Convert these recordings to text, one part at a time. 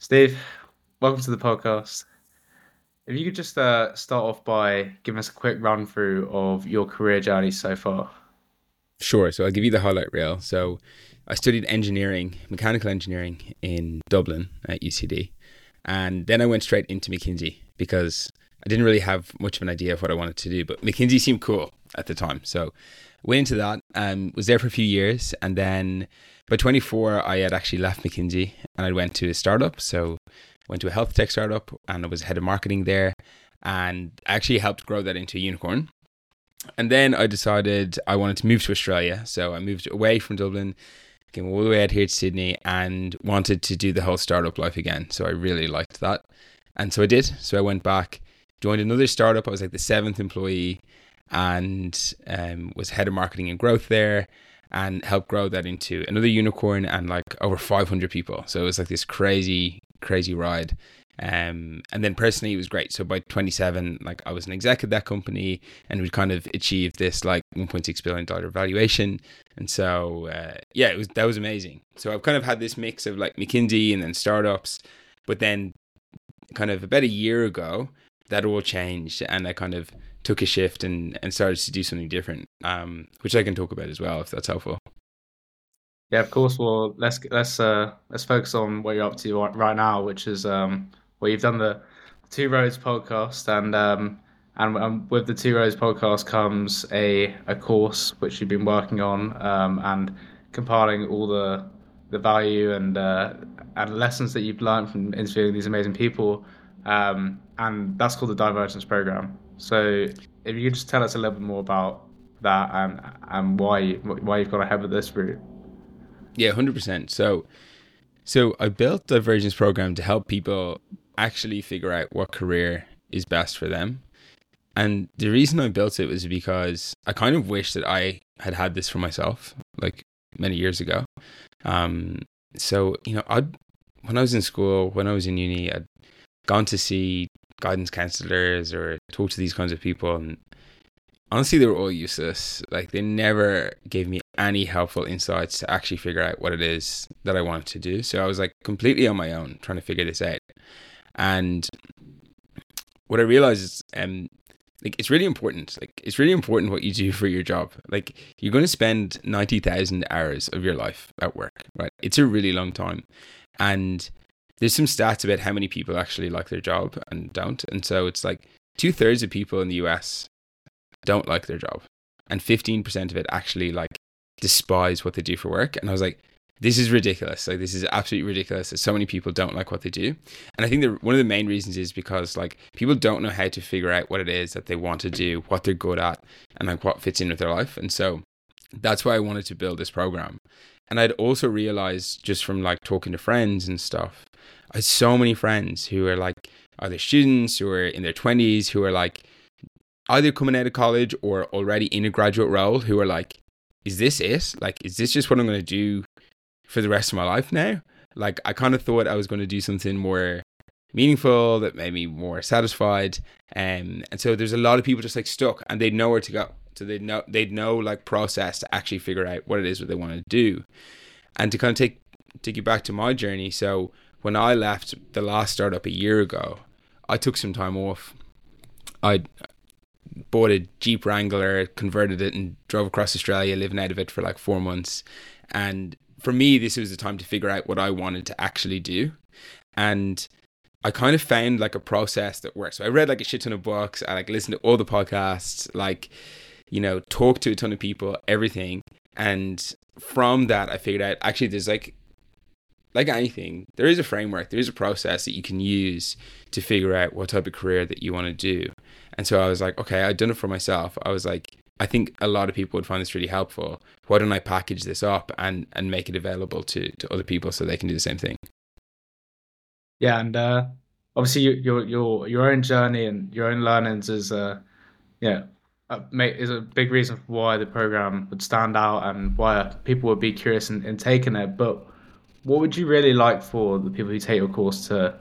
Steve, welcome to the podcast. If you could just uh, start off by giving us a quick run through of your career journey so far. Sure. So I'll give you the highlight reel. So I studied engineering, mechanical engineering in Dublin at UCD. And then I went straight into McKinsey because I didn't really have much of an idea of what I wanted to do, but McKinsey seemed cool at the time. So went into that, um, was there for a few years, and then by 24, I had actually left McKinsey and I went to a startup. So went to a health tech startup and I was head of marketing there and actually helped grow that into a unicorn. And then I decided I wanted to move to Australia. So I moved away from Dublin, came all the way out here to Sydney and wanted to do the whole startup life again. So I really liked that. And so I did. So I went back, joined another startup. I was like the seventh employee and um, was head of marketing and growth there and helped grow that into another unicorn and like over 500 people. So it was like this crazy, crazy ride. Um, and then personally, it was great. So by 27, like I was an exec at that company, and we kind of achieved this like 1.6 billion dollar valuation. And so uh, yeah, it was that was amazing. So I've kind of had this mix of like McKinsey and then startups, but then kind of about a year ago, that all changed, and I kind of took a shift and, and started to do something different, um, which I can talk about as well if that's helpful. Yeah, of course. Well, let's let's uh, let's focus on what you're up to right now, which is um, well, you've done the Two Roads podcast, and um, and um, with the Two Roads podcast comes a a course which you've been working on um, and compiling all the the value and uh, and lessons that you've learned from interviewing these amazing people, um, and that's called the Divergence Program. So if you could just tell us a little bit more about that and and why why you've gone ahead with this route. Yeah, hundred percent. So so I built the Divergence program to help people actually figure out what career is best for them. And the reason I built it was because I kind of wish that I had had this for myself, like many years ago. Um, so you know, I when I was in school, when I was in uni, I'd gone to see guidance counselors or talk to these kinds of people. And honestly they were all useless. Like they never gave me any helpful insights to actually figure out what it is that i wanted to do. So i was like completely on my own trying to figure this out. And what i realized is um like it's really important. Like it's really important what you do for your job. Like you're going to spend 90,000 hours of your life at work right? It's a really long time. And there's some stats about how many people actually like their job and don't. And so it's like two thirds of people in the US don't like their job, and 15% of it actually like despise what they do for work. And I was like, this is ridiculous. Like, this is absolutely ridiculous that so many people don't like what they do. And I think that one of the main reasons is because like people don't know how to figure out what it is that they want to do, what they're good at, and like what fits in with their life. And so that's why I wanted to build this program. And I'd also realized just from like talking to friends and stuff I had so many friends who are like either students who are in their 20s who are like either coming out of college or already in a graduate role who are like, is this it? Like, is this just what I'm going to do for the rest of my life now? Like, I kind of thought I was going to do something more meaningful that made me more satisfied. Um, and so there's a lot of people just like stuck and they'd know where to go. So they'd know, they'd know like process to actually figure out what it is what they want to do. And to kind of take, take you back to my journey. So when I left the last startup a year ago, I took some time off. I bought a Jeep Wrangler, converted it, and drove across Australia, living out of it for like four months. And for me, this was the time to figure out what I wanted to actually do. And I kind of found like a process that works. So I read like a shit ton of books. I like listened to all the podcasts, like, you know, talk to a ton of people, everything. And from that, I figured out actually there's like like anything, there is a framework, there is a process that you can use to figure out what type of career that you want to do. And so I was like, okay, I've done it for myself. I was like, I think a lot of people would find this really helpful. Why don't I package this up and and make it available to to other people so they can do the same thing? Yeah, and uh, obviously your your your own journey and your own learnings is uh, yeah. Uh, is a big reason why the program would stand out and why people would be curious in, in taking it. But what would you really like for the people who take your course to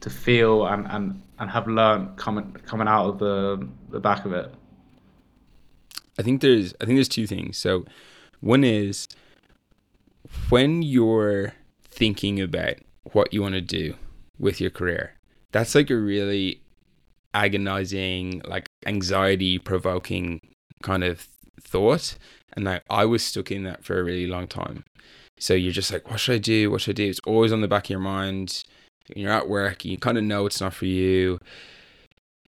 to feel and and, and have learned coming coming out of the the back of it? I think there's I think there's two things. So one is when you're thinking about what you want to do, with your career. That's like a really agonizing, like anxiety provoking kind of thought. And like I was stuck in that for a really long time. So you're just like, what should I do? What should I do? It's always on the back of your mind. You're at work, you kind of know it's not for you.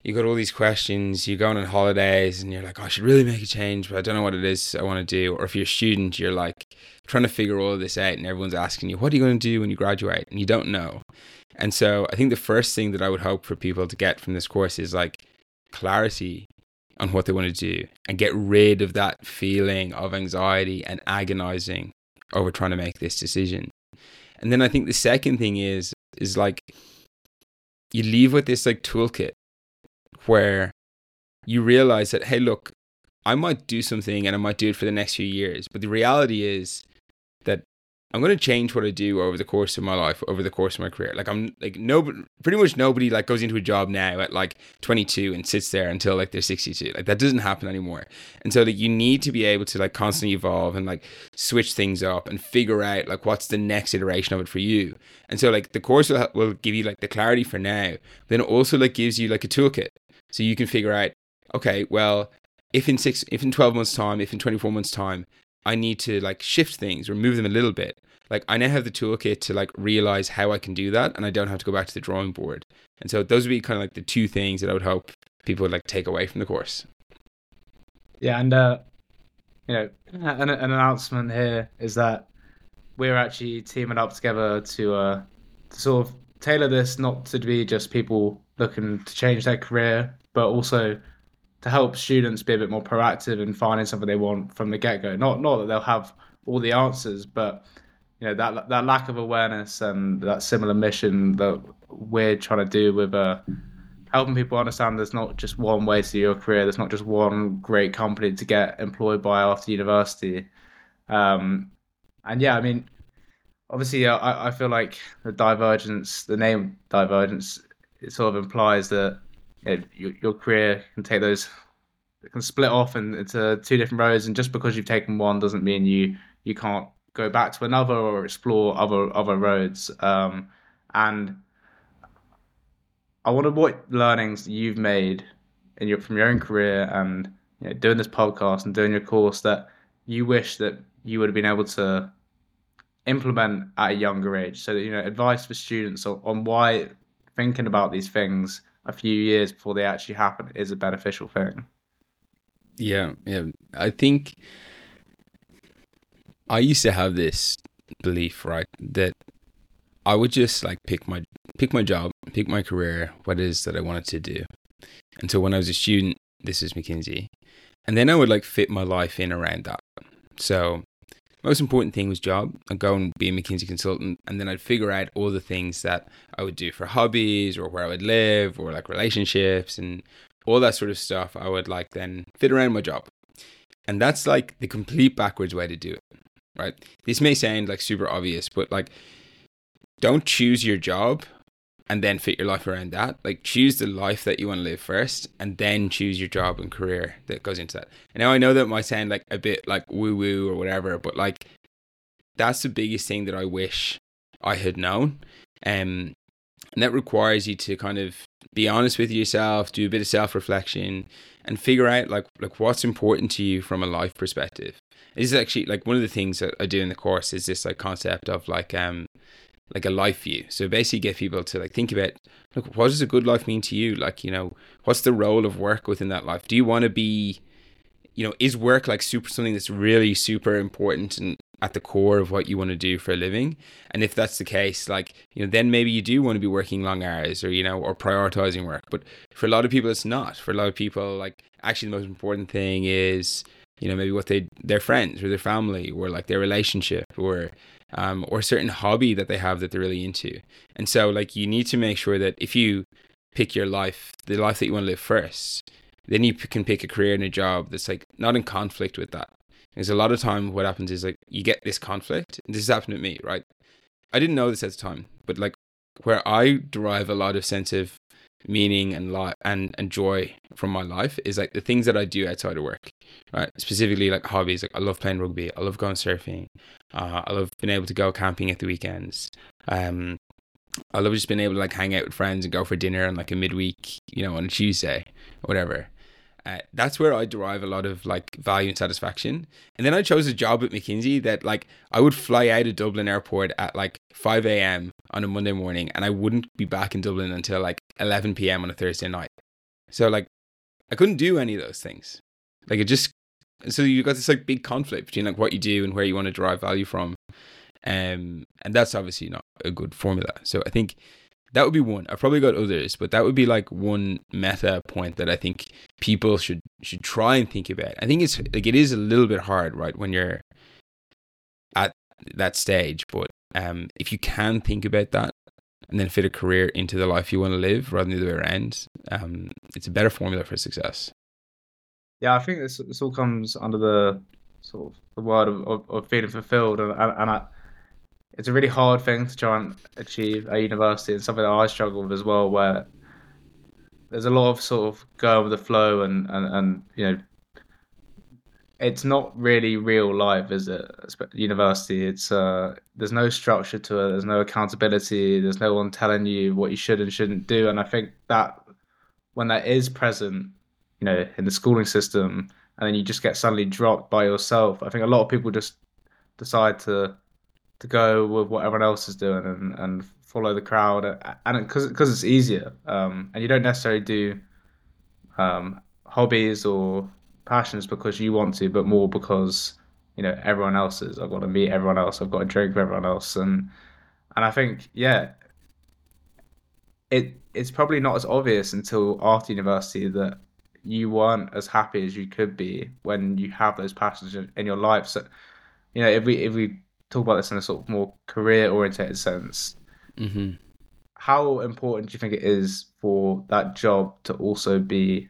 You got all these questions. You're going on holidays, and you're like, oh, I should really make a change, but I don't know what it is I want to do. Or if you're a student, you're like trying to figure all of this out, and everyone's asking you, what are you going to do when you graduate? And you don't know. And so I think the first thing that I would hope for people to get from this course is like clarity on what they want to do and get rid of that feeling of anxiety and agonizing over trying to make this decision. And then I think the second thing is is like you leave with this like toolkit where you realize that hey look, I might do something and I might do it for the next few years, but the reality is that I'm going to change what I do over the course of my life, over the course of my career. Like I'm like nobody, pretty much nobody like goes into a job now at like 22 and sits there until like they're 62. Like that doesn't happen anymore. And so like you need to be able to like constantly evolve and like switch things up and figure out like what's the next iteration of it for you. And so like the course will, will give you like the clarity for now, then it also like gives you like a toolkit. So you can figure out, okay, well, if in six, if in 12 months time, if in 24 months time, I need to like shift things or move them a little bit. Like I now have the toolkit to like realize how I can do that and I don't have to go back to the drawing board. And so those would be kind of like the two things that I would hope people would like take away from the course. Yeah, and uh you know, an, an announcement here is that we're actually teaming up together to uh to sort of tailor this not to be just people looking to change their career, but also to help students be a bit more proactive in finding something they want from the get go. Not not that they'll have all the answers, but you know that that lack of awareness and that similar mission that we're trying to do with uh, helping people understand there's not just one way to your career. There's not just one great company to get employed by after university. Um, and yeah, I mean, obviously, uh, I, I feel like the divergence, the name divergence, it sort of implies that your, your career can take those can split off in, into two different roads, and just because you've taken one doesn't mean you you can't go back to another or explore other other roads. Um, and I wonder what learnings you've made in your from your own career and you know, doing this podcast and doing your course that you wish that you would have been able to implement at a younger age. So that you know, advice for students on, on why thinking about these things a few years before they actually happen is a beneficial thing. Yeah, yeah. I think I used to have this belief, right, that I would just like pick my pick my job, pick my career, what it is that I wanted to do. And so when I was a student, this is McKinsey. And then I would like fit my life in around that. So most important thing was job. I'd go and be a McKinsey consultant, and then I'd figure out all the things that I would do for hobbies or where I would live or like relationships and all that sort of stuff. I would like then fit around my job. And that's like the complete backwards way to do it, right? This may sound like super obvious, but like don't choose your job and then fit your life around that. Like choose the life that you want to live first and then choose your job and career that goes into that. And now I know that might sound like a bit like woo woo or whatever, but like that's the biggest thing that I wish I had known. Um and that requires you to kind of be honest with yourself, do a bit of self-reflection and figure out like like what's important to you from a life perspective. This is actually like one of the things that I do in the course is this like concept of like um like a life view. So basically get people to like think about look, what does a good life mean to you? Like, you know, what's the role of work within that life? Do you want to be, you know, is work like super something that's really super important and at the core of what you want to do for a living? And if that's the case, like, you know, then maybe you do want to be working long hours or, you know, or prioritizing work. But for a lot of people it's not. For a lot of people, like actually the most important thing is you know maybe what they their friends or their family or like their relationship or um, or a certain hobby that they have that they're really into. And so, like, you need to make sure that if you pick your life, the life that you want to live first, then you can pick a career and a job that's like not in conflict with that. Because a lot of time, what happens is like you get this conflict. This has happened to me, right? I didn't know this at the time, but like where I derive a lot of sense of meaning and life and, and joy from my life is like the things that I do outside of work, right? Specifically like hobbies. Like I love playing rugby. I love going surfing. Uh, I love being able to go camping at the weekends. Um, I love just being able to like hang out with friends and go for dinner on like a midweek, you know, on a Tuesday or whatever. Uh, that's where I derive a lot of like value and satisfaction. And then I chose a job at McKinsey that like I would fly out of Dublin airport at like 5 a.m. on a Monday morning and I wouldn't be back in Dublin until like 11 p.m. on a Thursday night. So like I couldn't do any of those things. Like it just so you got this like big conflict between like what you do and where you want to derive value from. Um and that's obviously not a good formula. So I think that would be one. I've probably got others, but that would be like one meta point that I think people should should try and think about. I think it's like it is a little bit hard, right, when you're at that stage. But um, if you can think about that and then fit a career into the life you want to live rather than the other way around, um, it's a better formula for success. Yeah, I think this this all comes under the sort of the word of, of, of feeling fulfilled, and and, and I, it's a really hard thing to try and achieve at university and something that I struggle with as well where there's a lot of sort of going with the flow and, and, and you know it's not really real life is it? University it's uh there's no structure to it there's no accountability there's no one telling you what you should and shouldn't do. And i think that when that is present you know in the schooling system and then you just get suddenly dropped by yourself i think a lot of people just decide to to go with what everyone else is doing and, and follow the crowd. And because because it's easier um, and you don't necessarily do um, hobbies or passions because you want to but more because you know everyone else is. I've got to meet everyone else. I've got to drink with everyone else. And and I think yeah it it's probably not as obvious until after university that you weren't as happy as you could be when you have those passions in, in your life. So you know if we if we talk about this in a sort of more career oriented sense. Mm-hmm. How important do you think it is for that job to also be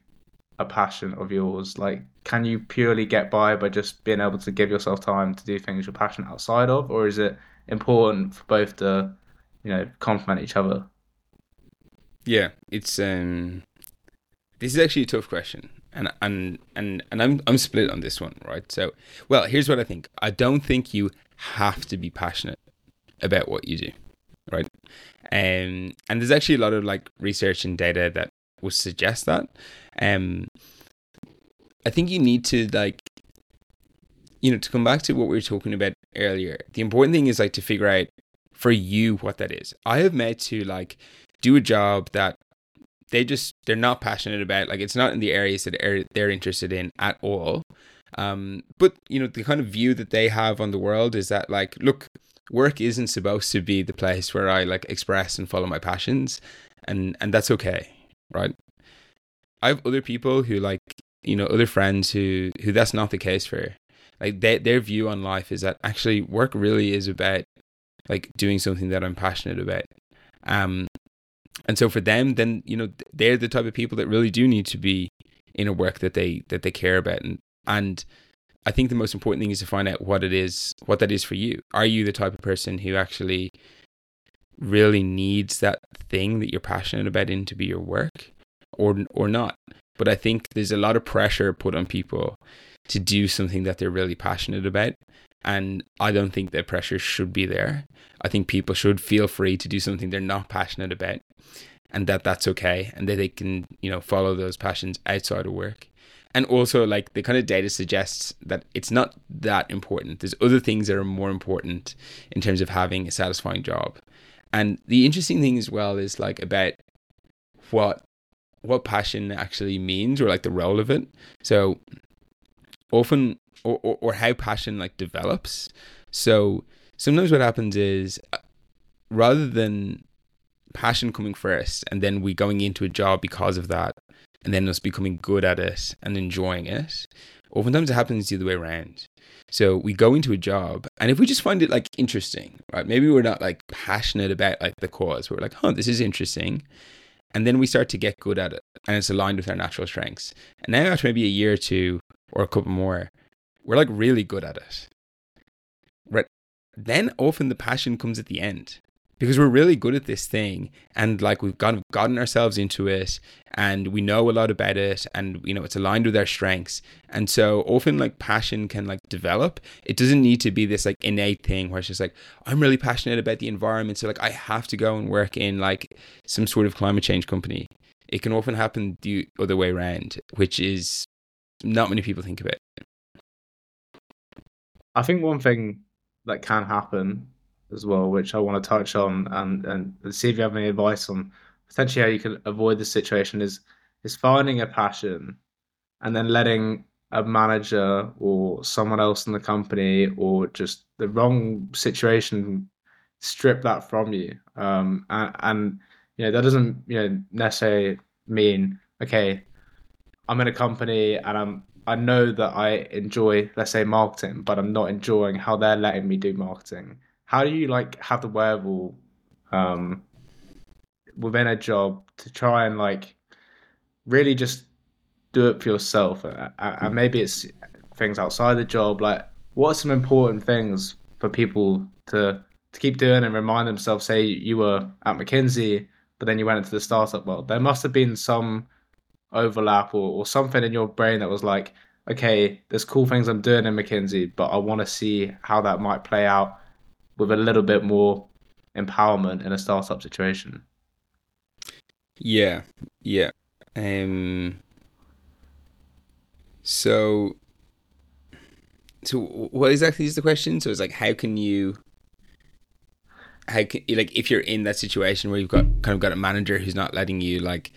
a passion of yours? Like, can you purely get by by just being able to give yourself time to do things you're passionate outside of, or is it important for both to, you know, complement each other? Yeah, it's um, this is actually a tough question, and and and and I'm I'm split on this one, right? So, well, here's what I think. I don't think you have to be passionate about what you do, right? Um, and there's actually a lot of like research and data that would suggest that. Um, I think you need to like, you know, to come back to what we were talking about earlier. The important thing is like to figure out for you what that is. I have met to like do a job that they just they're not passionate about. Like it's not in the areas that they're interested in at all. Um, but you know, the kind of view that they have on the world is that like, look, work isn't supposed to be the place where I like express and follow my passions, and and that's okay, right? I have other people who like, you know, other friends who who that's not the case for. Like they, their view on life is that actually work really is about like doing something that I'm passionate about. Um, and so for them, then you know they're the type of people that really do need to be in a work that they that they care about and and I think the most important thing is to find out what it is, what that is for you. Are you the type of person who actually really needs that thing that you're passionate about in to be your work or or not? But I think there's a lot of pressure put on people to do something that they're really passionate about. And I don't think that pressure should be there. I think people should feel free to do something they're not passionate about and that that's okay and that they can, you know, follow those passions outside of work and also like the kind of data suggests that it's not that important. There's other things that are more important in terms of having a satisfying job. And the interesting thing as well is like about what what passion actually means or like the role of it. So often or, or, or how passion like develops. So sometimes what happens is uh, rather than passion coming first and then we going into a job because of that and then us becoming good at it and enjoying it. Oftentimes it happens the other way around. So we go into a job and if we just find it like interesting, right? Maybe we're not like passionate about like the cause. We're like, oh, this is interesting. And then we start to get good at it and it's aligned with our natural strengths. And now after maybe a year or two or a couple more, we're like really good at it. Right. Then often the passion comes at the end. Because we're really good at this thing and like we've got, gotten ourselves into it and we know a lot about it and you know it's aligned with our strengths. And so often like passion can like develop. It doesn't need to be this like innate thing where it's just like i'm really passionate about the environment so like i have to go and work in like some sort of climate change company. It can often happen the other way around which is not many people think about. It. i think one thing that can happen as well, which I want to touch on and, and see if you have any advice on potentially how you can avoid the situation is is finding a passion and then letting a manager or someone else in the company or just the wrong situation strip that from you. Um, and, and you know that doesn't you know necessarily mean okay, I'm in a company and I'm I know that I enjoy let's say marketing, but I'm not enjoying how they're letting me do marketing how do you like have the wherewithal um within a job to try and like really just do it for yourself? And maybe it's things outside the job like what are some important things for people to to keep doing and remind themselves say you were at mckinsey but then you went into the startup world? There must have been some overlap or, or something in your brain that was like okay there's cool things i'm doing in mckinsey but i want to see how that might play out with a little bit more empowerment in a startup situation. Yeah, yeah. Um. So, so what exactly is the question? So it's like, how can you, how can like if you're in that situation where you've got kind of got a manager who's not letting you like,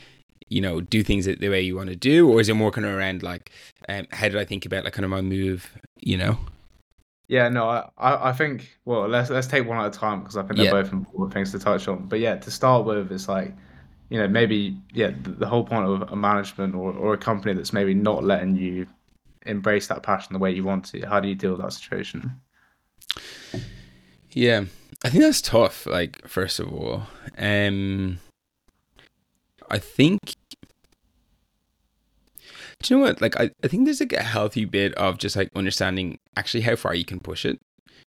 you know, do things the way you want to do, or is it more kind of around like, um, how did I think about like kind of my move, you know? Yeah, no, I, I think well, let's let's take one at a time because I think they're both important things to touch on. But yeah, to start with, it's like, you know, maybe yeah, the, the whole point of a management or, or a company that's maybe not letting you embrace that passion the way you want to. How do you deal with that situation? Yeah, I think that's tough. Like, first of all, um, I think do you know what? Like, I, I think there's like a healthy bit of just like understanding actually how far you can push it,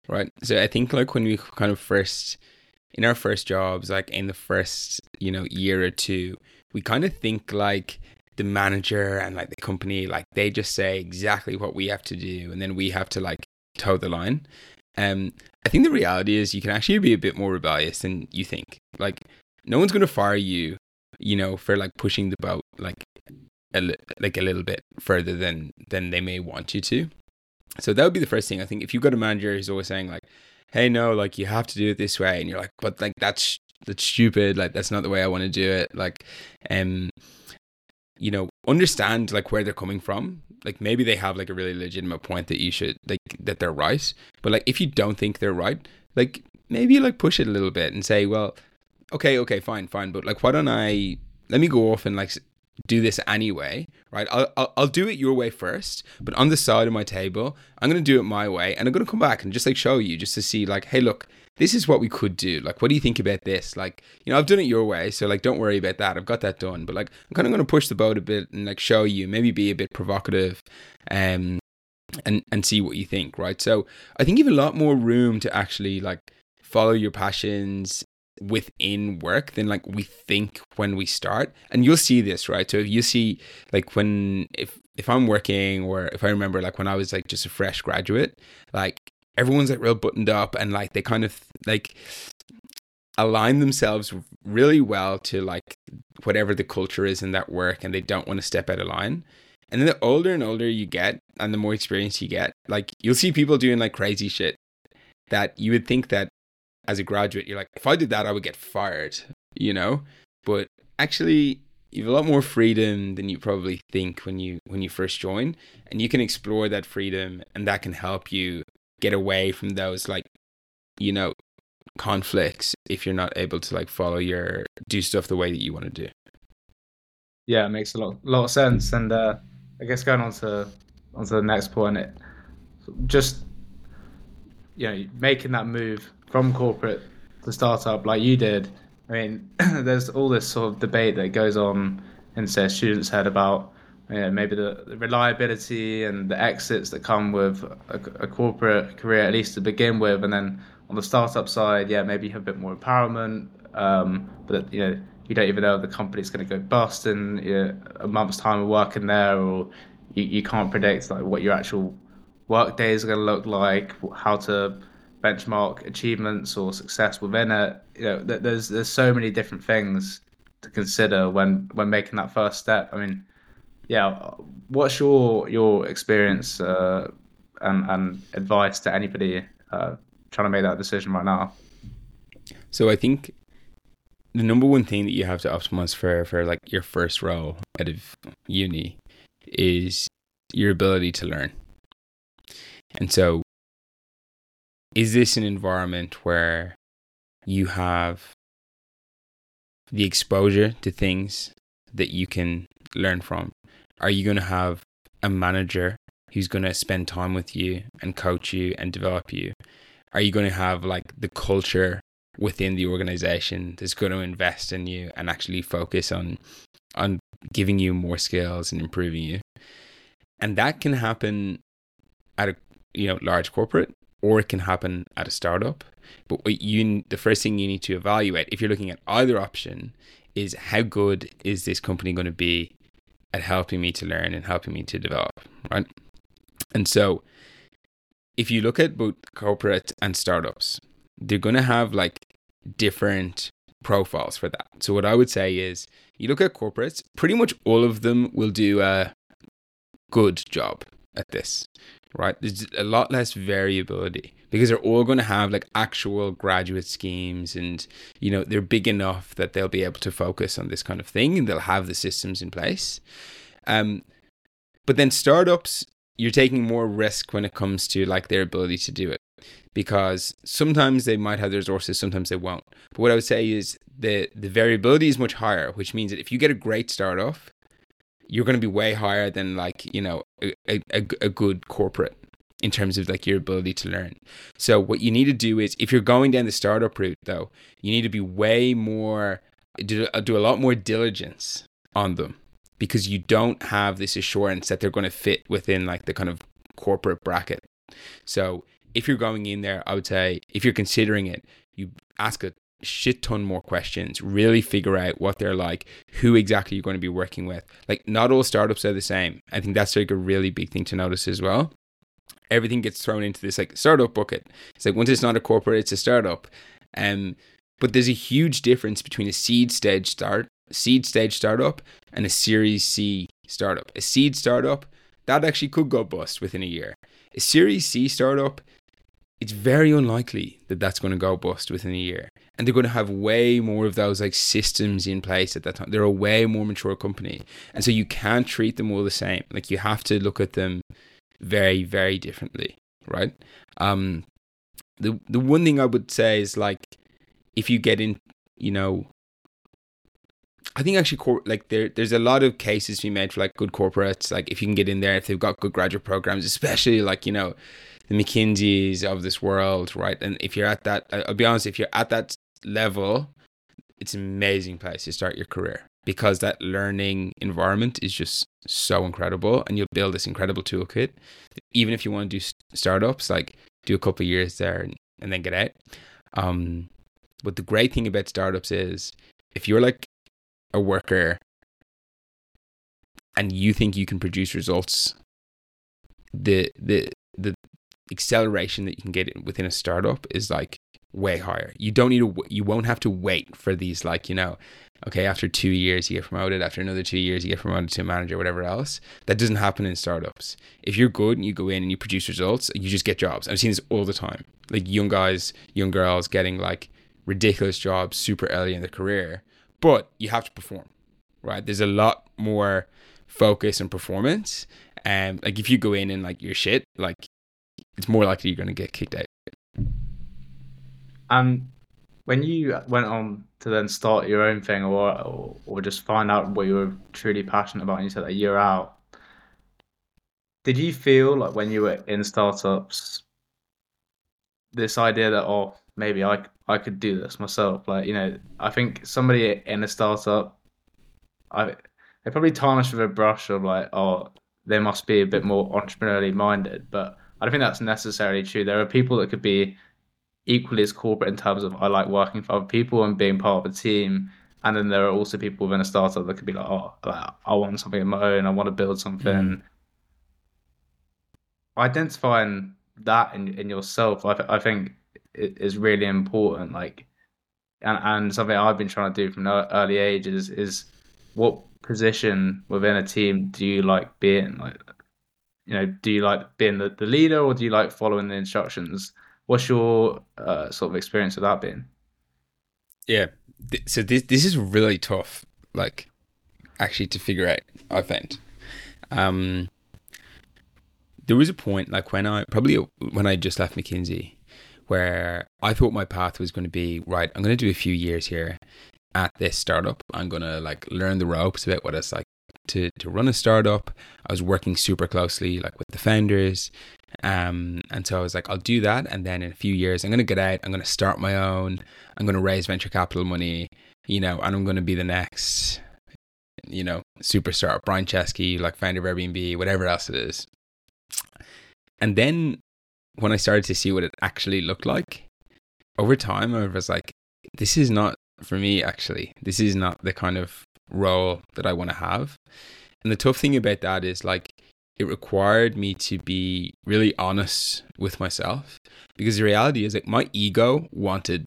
right? So I think like when we kind of first, in our first jobs, like in the first, you know, year or two, we kind of think like the manager and like the company, like they just say exactly what we have to do. And then we have to like toe the line. Um, I think the reality is you can actually be a bit more rebellious than you think. Like, no one's going to fire you, you know, for like pushing the boat like a li- like a little bit further than than they may want you to. So that would be the first thing. I think if you've got a manager who's always saying like, "Hey, no, like you have to do it this way," and you're like, "But like that's that's stupid. Like that's not the way I want to do it." Like, um, you know, understand like where they're coming from. Like maybe they have like a really legitimate point that you should like that they're right. But like if you don't think they're right, like maybe like push it a little bit and say, "Well, okay, okay, fine, fine, but like why don't I let me go off and like do this anyway, right? I'll, I'll, I'll, do it your way first, but on the side of my table, I'm going to do it my way. And I'm going to come back and just like show you just to see, like, hey, look, this is what we could do. Like, what do you think about this? Like, you know, I've done it your way. So, like, don't worry about that. I've got that done. But, like, I'm kind of going to push the boat a bit and, like, show you, maybe be a bit provocative. Um, and and see what you think, right? So I think you have a lot more room to actually like follow your passions within work than like we think when we start. And you'll see this right? So if you see like when if if i'm working or if i remember like when i was like just a fresh graduate like everyone's like real buttoned up and like they kind of like align themselves really well to like whatever the culture is in that work and they don't want to step out of line. And then the older and older you get and the more experience you get like you'll see people doing like crazy shit that you would think that as a graduate, you're like, if I did that, I would get fired, you know? But actually, you have a lot more freedom than you probably think when you when you first join and you can explore that freedom and that can help you get away from those like you know conflicts if you're not able to like follow your do stuff the way that you want to do yeah it makes a lot, lot of sense and uh i guess going on to onto the next point it just you know making that move from corporate to startup like you did, I mean, there's all this sort of debate that goes on in say students' head about you know, maybe the, the, reliability and the exits that come with a, a, corporate career, at least to begin with, and then on the startup side, yeah, maybe you have a bit more empowerment, um, but you know you don't even know if the company's going to go bust in you know, a month's time of working there, or you, you can't predict like what your actual work days are going to look like, how to benchmark achievements or success within it. You know, there's there's so many different things to consider when when making that first step. I mean, yeah, what's your your experience uh, and and advice to anybody uh, trying to make that decision right now? So I think the number one thing that you have to optimize for for like your first role out of uni is your ability to learn. And so is this an environment where you have the exposure to things that you can learn from? Are you going to have a manager who's going to spend time with you and coach you and develop you? Are you going to have like the culture within the organization that's going to invest in you and actually focus on on giving you more skills and improving you? And that can happen at a you know large corporate or it can happen at a startup. But what you the first thing you need to evaluate if you're looking at either option is how good is this company going to be at helping me to learn and helping me to develop, right? And so if you look at both corporate and startups, they're going to have like different profiles for that. So what I would say is you look at corporates, pretty much all of them will do a good job at this right? There's a lot less variability because they're all going to have like actual graduate schemes and you know they're big enough that they'll be able to focus on this kind of thing and they'll have the systems in place um but then startups you're taking more risk when it comes to like their ability to do it because sometimes they might have the resources sometimes they won't but what i would say is the the variability is much higher which means that if you get a great startup you're going to be way higher than like you know a, a, a good corporate in terms of like your ability to learn. So what you need to do is if you're going down the startup route though, you need to be way more do, uh, do a lot more diligence on them because you don't have this assurance that they're going to fit within like the kind of corporate bracket. So if you're going in there, I would say if you're considering it, you ask a shit ton more questions, really figure out what they're like, who exactly you're going to be working with. Like, not all startups are the same. I think that's like a really big thing to notice as well. Everything gets thrown into this like startup bucket. It's like once it's not a corporate, it's a startup. Um, but there's a huge difference between a seed stage start, seed stage startup, and a Series C startup. A seed startup that actually could go bust within a year. A Series C startup it's very unlikely that that's going to go bust within a year. And they're going to have way more of those like systems in place at that time. They're a way more mature company. And so you can't treat them all the same. Like you have to look at them very, very differently. Right. Um, the, the one thing I would say is like, if you get in, you know, I think actually, cor- like there, there's a lot of cases to be made for like good corporates. Like if you can get in there, if they've got good graduate programs, especially like you know, the McKinseys of this world, right? And if you're at that, I'll be honest, if you're at that level, it's an amazing place to start your career because that learning environment is just so incredible and you'll build this incredible toolkit. Even if you want to do startups, like do a couple years there and, and then get out. Um, but the great thing about startups is if you're like a worker and you think you can produce results, the the the acceleration that you can get within a startup is like way higher. You don't need to, you won't have to wait for these, like, you know, okay, after two years you get promoted, after another two years you get promoted to a manager, whatever else. That doesn't happen in startups. If you're good and you go in and you produce results, you just get jobs. I've seen this all the time. Like young guys, young girls getting like ridiculous jobs super early in their career, but you have to perform, right? There's a lot more focus and performance. And like if you go in and like you're shit, like it's more likely you're going to get kicked out. And when you went on to then start your own thing, or or, or just find out what you were truly passionate about, and you said a year out, did you feel like when you were in startups, this idea that oh maybe I I could do this myself? Like you know, I think somebody in a startup, I they probably tarnished with a brush of like oh they must be a bit more entrepreneurially minded, but I don't think that's necessarily true. There are people that could be equally as corporate in terms of I like working for other people and being part of a team. And then there are also people within a startup that could be like, oh, I want something of my own. I want to build something. Mm. Identifying that in in yourself, I, I think, is really important. Like, and, and something I've been trying to do from an early ages is what position within a team do you like being? Like, you know, do you like being the, the leader or do you like following the instructions? What's your uh, sort of experience of that being? Yeah, so this this is really tough, like actually to figure out. I find, um, there was a point like when I probably when I just left McKinsey, where I thought my path was going to be right. I'm going to do a few years here at this startup. I'm going to like learn the ropes about what it's like to to run a startup. I was working super closely like with the founders. Um, and so I was like, I'll do that, and then in a few years, I'm gonna get out. I'm gonna start my own. I'm gonna raise venture capital money, you know, and I'm gonna be the next, you know, superstar, Brian Chesky, like founder of Airbnb, whatever else it is. And then when I started to see what it actually looked like over time, I was like, this is not for me. Actually, this is not the kind of role that I want to have. And the tough thing about that is like it required me to be really honest with myself because the reality is like my ego wanted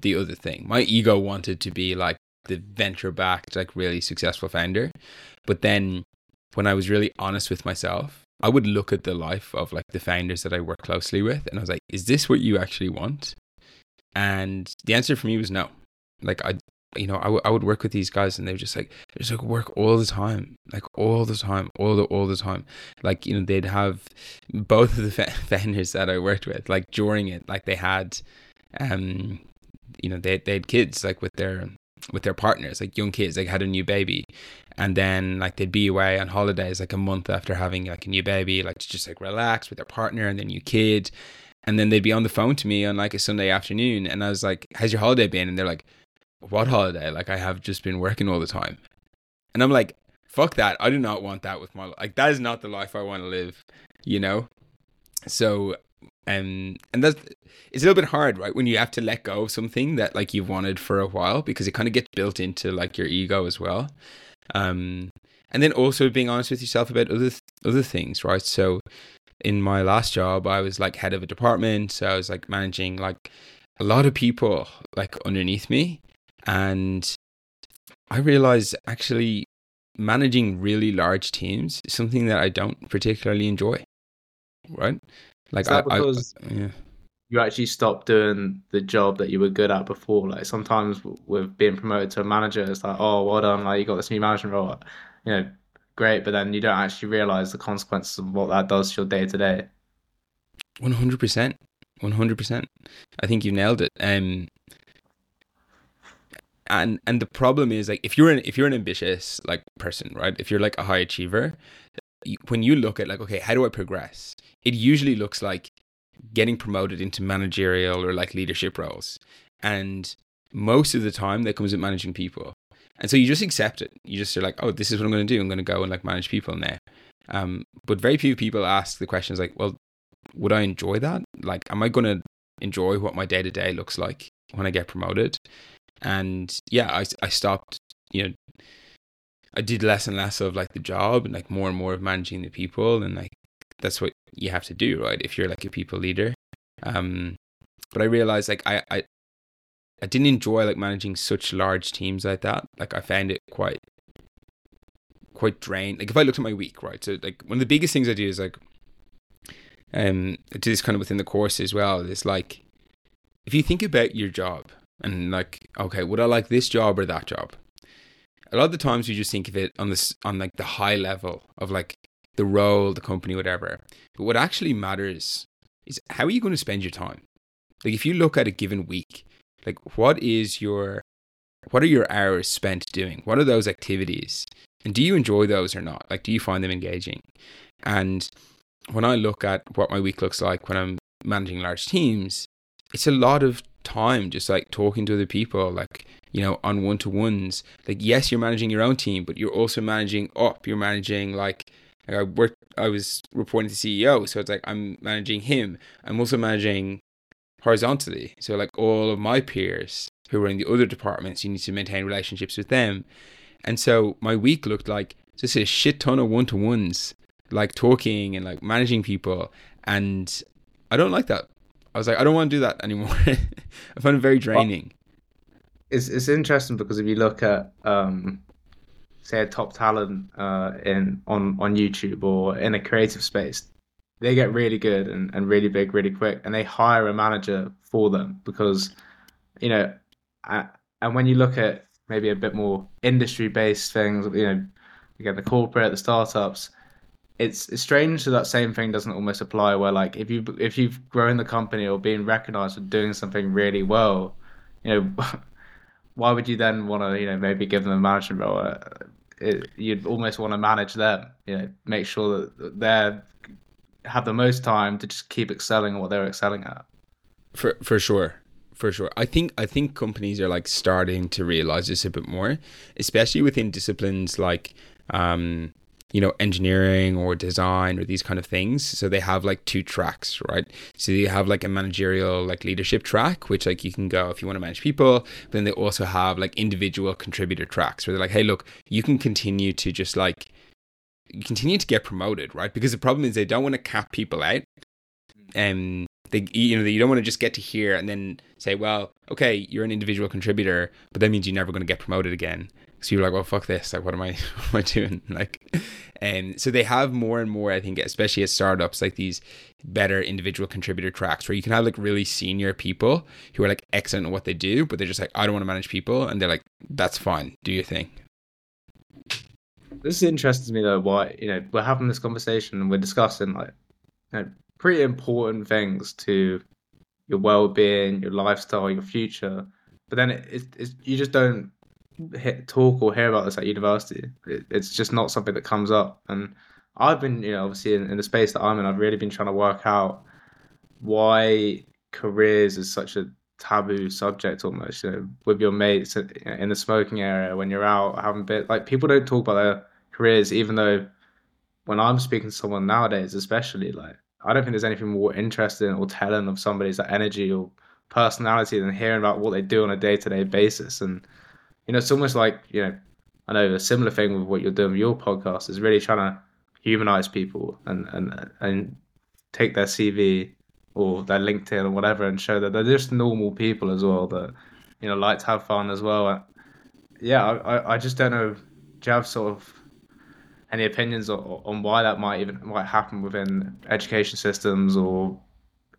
the other thing. My ego wanted to be like the venture backed, like really successful founder. But then when I was really honest with myself, I would look at the life of like the founders that I work closely with and I was like, is this what you actually want? And the answer for me was no. Like I you know, I, w- I would work with these guys and they were just like, they just like work all the time, like all the time, all the, all the time. Like, you know, they'd have both of the vendors that I worked with, like during it, like they had, um, you know, they, they had kids like with their, with their partners, like young kids, like had a new baby. And then like they'd be away on holidays, like a month after having like a new baby, like to just like relax with their partner and their new kid. And then they'd be on the phone to me on like a Sunday afternoon. And I was like, how's your holiday been? And they're like, what holiday? Like I have just been working all the time. And I'm like, fuck that. I do not want that with my like that is not the life I want to live, you know? So um and that's it's a little bit hard, right? When you have to let go of something that like you've wanted for a while because it kind of gets built into like your ego as well. Um and then also being honest with yourself about other th- other things, right? So in my last job, I was like head of a department, so I was like managing like a lot of people like underneath me and I realized actually managing really large teams is something that I don't particularly enjoy. Right? Like I, because I, yeah. you actually stopped doing the job that you were good at before. Like sometimes with being promoted to a manager, it's like, oh, well done, like you got this new management role. You know, great, but then you don't actually realize the consequences of what that does to your day to day. One hundred percent, one hundred percent. I think you nailed it. Um, and and the problem is like if you're an if you're an ambitious like person right? If you're like a high achiever when you look at like okay how do i progress? It usually looks like getting promoted into managerial or like leadership roles. And most of the time that comes with managing people. And so you just accept it. You just are like oh this is what i'm going to do. I'm going to go and like manage people now um but very few people ask the questions like well would i enjoy that? Like am i going to enjoy what my day to day looks like when i get promoted and yeah, I I stopped. You know, I did less and less of like the job and like more and more of managing the people, and like that's what you have to do, right? If you're like a people leader. Um, but I realized like I I I didn't enjoy like managing such large teams like that. Like I found it quite quite drained. Like if I looked at my week, right? So like one of the biggest things I do is like um I do this kind of within the course as well. Is like if you think about your job, and like okay would i like this job or that job? A lot of the times you just think of it on this on like the high level of like the role the company whatever. But what actually matters is how are you going to spend your time? Like if you look at a given week like what is your what are your hours spent doing? What are those activities? And do you enjoy those or not? Like do you find them engaging? And when i look at what my week looks like when i'm managing large teams it's a lot of time just like talking to other people like you know on one-to-ones like yes you're managing your own team but you're also managing up you're managing like, like i worked i was reporting to ceo so it's like i'm managing him i'm also managing horizontally. So like all of my peers who were in the other departments, you need to maintain relationships with them. And so my week looked like just a shit ton of one to ones, like talking and like managing people. And I don't like that. I was like, I don't want to do that anymore. I find it very draining. It's it's interesting because if you look at um, say a top talent uh, in on on YouTube or in a creative space, they get really good and, and really big really quick, and they hire a manager for them because you know, and when you look at maybe a bit more industry based things, you know, again the corporate, the startups, it's strange that that same thing doesn't almost apply where like if you if you've grown the company or being recognized for doing something really well you know why would you then want to you know maybe give them a management role? Uh, it, you'd almost want to manage them you know make sure that they have the most time to just keep excelling at what they're excelling at. For for sure. For sure. I think i think companies are like starting to realize this a bit more especially within disciplines like um you know, engineering or design or these kind of things. So they have like two tracks, right? So you have like a managerial like leadership track, which like you can go if you want to manage people. But then they also have like individual contributor tracks where they're like, hey, look, you can continue to just like continue to get promoted, right? Because the problem is they don't want to cap people out. And um, they you know you don't want to just get to here and then say well okay you're an individual contributor but that means you're never going to get promoted again so you're like, well, fuck this. Like, what am I, what am I doing? Like, and so they have more and more, I think, especially as startups, like these better individual contributor tracks where you can have like really senior people who are like excellent at what they do, but they're just like, I don't want to manage people. And they're like, that's fine. Do your thing. This interesting to me though, why, you know, we're having this conversation and we're discussing like, you know, pretty important things to your well-being, your lifestyle, your future. But then it, it, it's, you just don't talk or hear about this at university. It, it's just not something that comes up. And I've been, you know, obviously in, in the space that I'm in, I've really been trying to work out why careers is such a taboo subject almost. You know, with your mates in the smoking area when you're out having bit like people don't talk about their careers, even though when I'm speaking to someone nowadays, especially like I don't think there's anything more interesting or telling of somebody's energy or personality than hearing about what they do on a day to day basis and you know, it's almost like, you know, I know a similar thing with what you're doing with your podcast is really trying to humanize people and, and, and take their CV or their LinkedIn or whatever and show that they're just normal people as well that, you know, like to have fun as well. Yeah, I, I just don't know. Do you have sort of any opinions on, on why that might even might happen within education systems or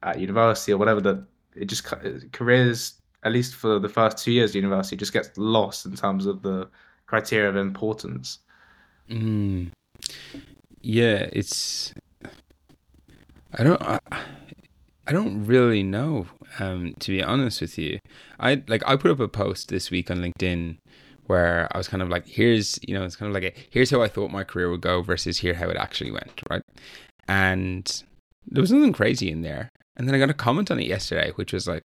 at university or whatever that it just careers at least for the first two years of university, just gets lost in terms of the criteria of importance. Mm. Yeah, it's. I don't. I, I don't really know. Um, to be honest with you, I like I put up a post this week on LinkedIn where I was kind of like, here's you know, it's kind of like a, here's how I thought my career would go versus here how it actually went, right? And there was nothing crazy in there. And then I got a comment on it yesterday, which was like,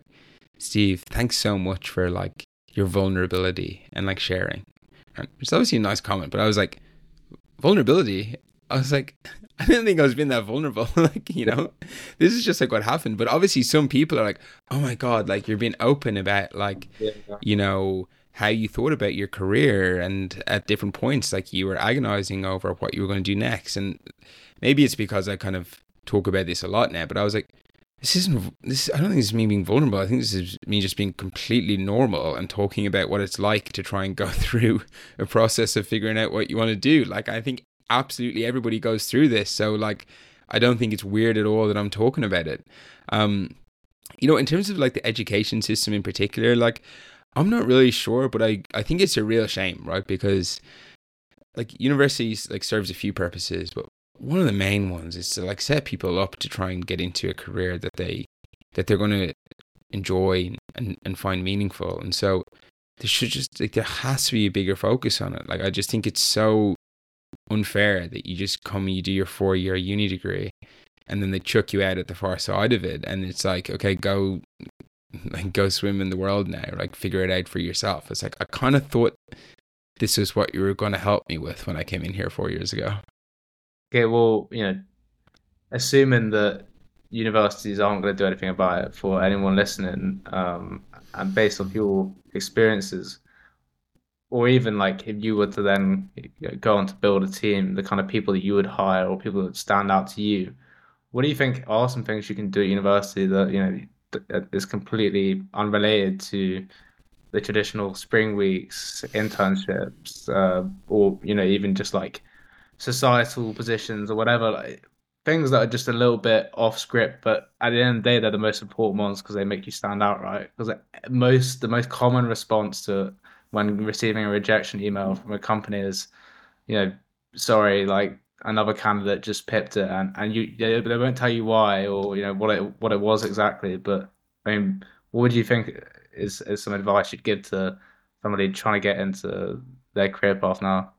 Steve, thanks so much for like your vulnerability and like sharing. And it's obviously a nice comment, but I was like, vulnerability. I was like, I didn't think I was being that vulnerable. like, you know, this is just like what happened. But obviously, some people are like, oh my God, like you're being open about like, yeah. you know, how you thought about your career and at different points, like you were agonizing over what you were going to do next. And maybe it's because I kind of talk about this a lot now, but I was like, this isn't this i don't think this is me being vulnerable. I think this is me just being completely normal and talking about what it's like to try and go through a process of figuring out what you want to do. Like i think absolutely everybody goes through this so like i don't think it's weird at all that i'm talking about it. Um you know in terms of like the education system in particular like i'm not really sure but i i think it's a real shame right? Because like universities like serves a few purposes but one of the main ones is to like set people up to try and get into a career that they that they're going to enjoy and, and find meaningful. And so there should just like there has to be a bigger focus on it. Like i just think it's so unfair that you just come you do your four year uni degree and then they chuck you out at the far side of it. And it's like okay go like go swim in the world now. Like figure it out for yourself. It's like i kind of thought this was what you were going to help me with when i came in here four years ago Okay, well, you know, assuming that universities aren't going to do anything about it for anyone listening. Um, and based on your experiences, or even like if you were to then go on to build a team, the kind of people that you would hire or people that stand out to you, what do you think are some things you can do at university that you know is completely unrelated to the traditional spring weeks, internships, uh, or you know even just like societal positions or whatever, like things that are just a little bit off script, but at the end of the day, they're the most important ones because they make you stand out, right? Because most the most common response to when receiving a rejection email from a company is, you know, sorry, like another candidate just pipped it, and and you they, they won't tell you why or you know what it what it was exactly. But I mean, what would you think is is some advice you'd give to somebody trying to get into their career path now?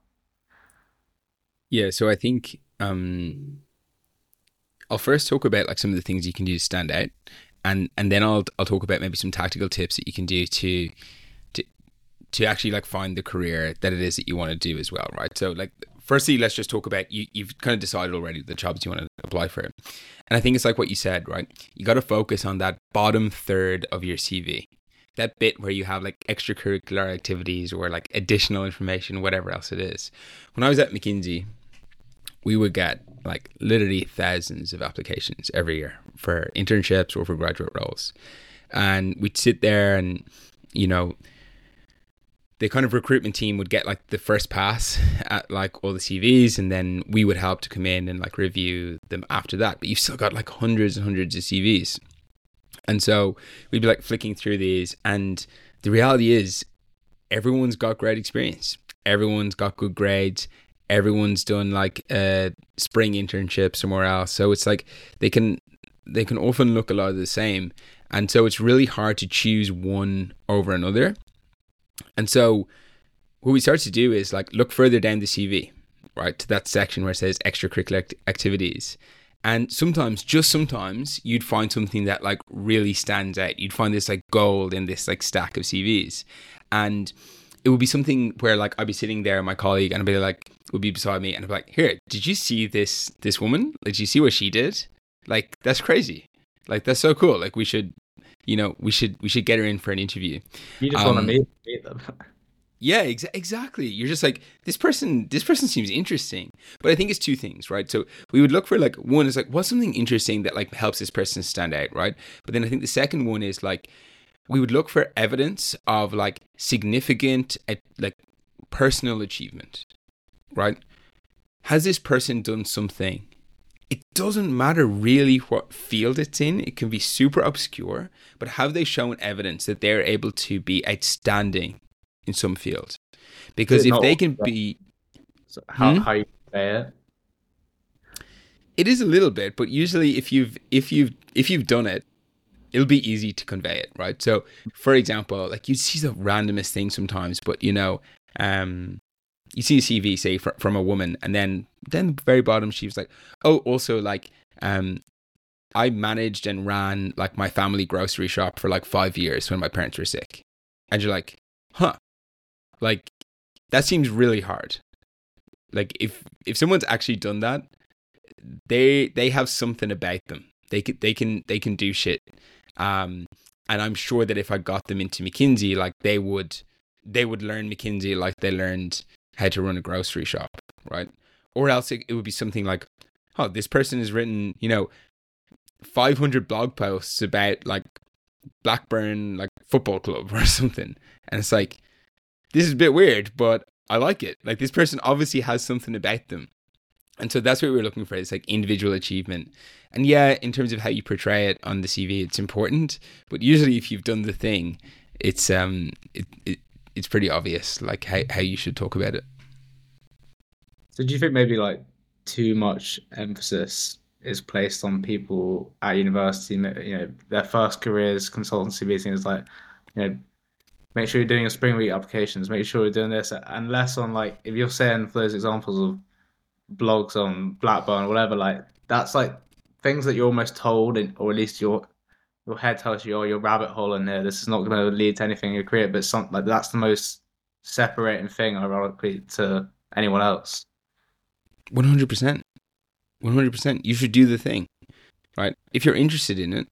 Yeah, so I think um, I'll first talk about like some of the things you can do to stand out, and and then I'll I'll talk about maybe some tactical tips that you can do to to to actually like find the career that it is that you want to do as well, right? So like firstly, let's just talk about you. You've kind of decided already the jobs you want to apply for, and I think it's like what you said, right? You got to focus on that bottom third of your CV, that bit where you have like extracurricular activities or like additional information, whatever else it is. When I was at McKinsey, we would get like literally thousands of applications every year for internships or for graduate roles. And we'd sit there and, you know, the kind of recruitment team would get like the first pass at like all the CVs and then we would help to come in and like review them after that. But you've still got like hundreds and hundreds of CVs. And so we'd be like flicking through these and the reality is everyone's got great experience. Everyone's got good grades everyone's done like a spring internship somewhere else. So it's like they can they can often look a lot of the same. And so it's really hard to choose one over another. And so what we start to do is like look further down the CV, right, to that section where it says extracurricular activities. And sometimes, just sometimes, you'd find something that like really stands out. You'd find this like gold in this like stack of CVs. And it would be something where like I'd be sitting there, and my colleague, and I'd be like, would be beside me, and I'd be like, "Here, did you see this this woman? Like, did you see what she did? Like, that's crazy. Like, that's so cool. Like, we should, you know, we should we should get her in for an interview. You just um, want to meet, meet them." Yeah, ex- exactly. You're just like this person. This person seems interesting, but I think it's two things, right? So we would look for like one is like what's something interesting that like helps this person stand out, right? But then I think the second one is like we would look for evidence of like significant like personal achievement right? Has this person done something? It doesn't matter really what field it's in. It can be super obscure but have they shown evidence that they're able to be outstanding in some field because if they can be so how, hmm? how you say it? It is a little bit but usually if you've if you've if you've done it it'll be easy to convey it, right? So, for example, like you see the randomest thing sometimes, but you know, um, you see a CV say fr- from a woman, and then then the very bottom she was like, oh, also like, um, I managed and ran like my family grocery shop for like five years when my parents were sick, and you're like, huh, like that seems really hard. Like if if someone's actually done that, they they have something about them. They can they can they can do shit um, and I'm sure that if I got them into McKinsey, like they would, they would learn McKinsey like they learned how to run a grocery shop, right? Or else it, it would be something like, oh, this person has written, you know, 500 blog posts about like Blackburn like football club or something, and it's like, this is a bit weird, but I like it. Like this person obviously has something about them. And so that's what we are looking for. It's like individual achievement. And yeah, in terms of how you portray it on the CV, it's important. But usually, if you've done the thing, it's um, it, it it's pretty obvious like how how you should talk about it. So do you think maybe like too much emphasis is placed on people at university? You know, their first careers, consultancy meetings, like you know, make sure you're doing your spring week applications, make sure you're doing this, and less on like if you're saying for those examples of blogs on Blackburn whatever, like that's like things that you're almost told, or at least your your head tells you, oh, your rabbit hole in there. This is not going to lead to anything in your career, but something like that's the most separating thing, ironically, to anyone else. One hundred percent, one hundred percent. You should do the thing. right? If you're interested in it,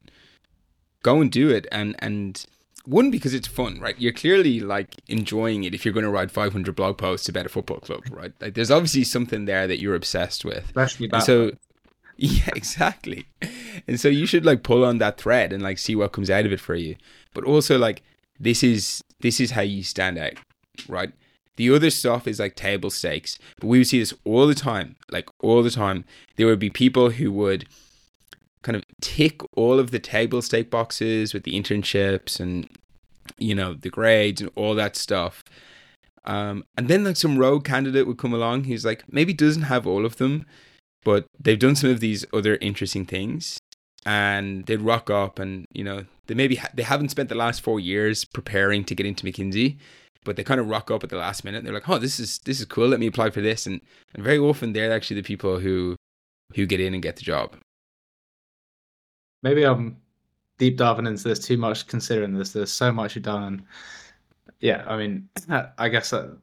go and do it. And and one because it's fun, right? You're clearly like enjoying it if you're going to write 500 blog posts about a football club, right? Like there's obviously something there that you're obsessed with. Especially and so yeah, exactly. And so you should like pull on that thread and like see what comes out of it for you. But also like this is this is how you stand out, right? The other stuff is like table stakes. But we would see this all the time, like all the time. There would be people who would kind of tick all of the table stake boxes with the internships and you know the grades and all that stuff. Um, and then like some rogue candidate would come along who's like maybe doesn't have all of them, but they've done some of these other interesting things, and they'd rock up and you know they maybe ha- they haven't spent the last four years preparing to get into McKinsey, but they kind of rock up at the last minute. they're like, oh, this is this is cool. Let me apply for this, and, and very often they're actually the people who who get in and get the job maybe I'm deep diving into this too much, considering this. There's so much you've done, and yeah, I mean, I guess that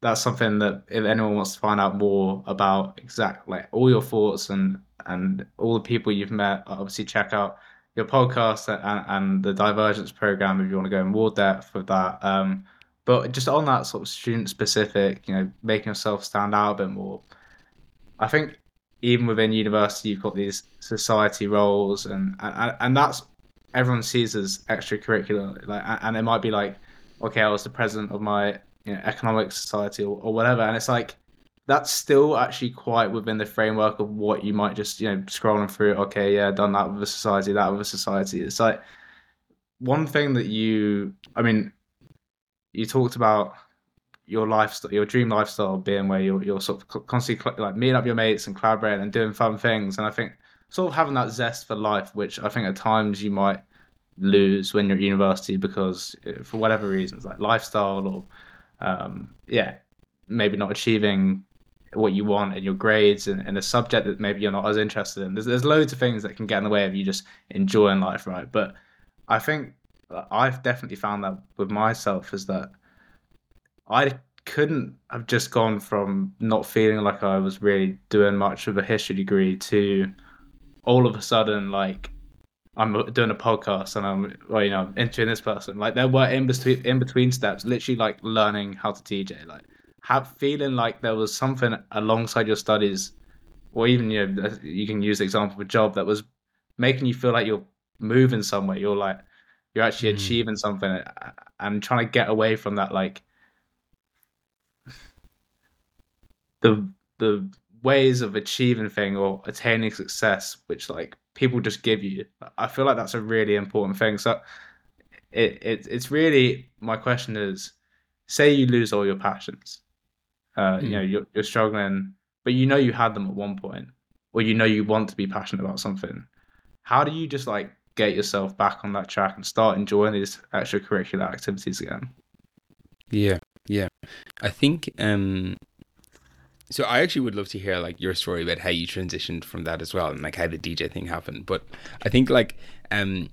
that's something that if anyone wants to find out more about exactly like all your thoughts and and all the people you've met, obviously check out your podcast and, and the Divergence program if you want to go in more depth with that. Um, but just on that sort of student specific, you know, making yourself stand out a bit more. I think even within university, you've got these society roles, and and, and that's everyone sees as extracurricular. Like, and it might be like, okay, I was the president of my you know, economic society or, or whatever, and it's like that's still actually quite within the framework of what you might just you know scrolling through. Okay, yeah, done that with a society, that with a society. It's like one thing that you, I mean, you talked about your lifestyle, your dream lifestyle being where you're, you're sort of constantly like meeting up your mates and collaborating and doing fun things. And I think sort of having that zest for life, which I think at times you might lose when you're at university because uh, for whatever reasons, like lifestyle or, um, yeah, maybe not achieving what you want in your grades and, and a subject that maybe you're not as interested in. There's, there's loads of things that can get in the way of you just enjoying life, right? But I think I've definitely found that with myself is that I couldn't have just gone from not feeling like I was really doing much of a history degree to all of a sudden like I'm doing a podcast and I'm well, you know interviewing this person. Like there were in between in between steps, literally like learning how to DJ, like have feeling like there was something alongside your studies, or even you know you can use the example of a job that was making you feel like you're moving somewhere. You're like you're actually mm. achieving something and trying to get away from that like the the ways of achieving thing or attaining success which like people just give you i feel like that's a really important thing so it, it it's really my question is say you lose all your passions uh mm. you hmm. know you're, you're struggling but you know you had them at one point or you know you want to be passionate about something how do you just like get yourself back on that track and start enjoying these extracurricular activities again yeah yeah i think um so I actually would love to hear like your story about how you transitioned from that as well and like how the DJ thing happened. But I think like um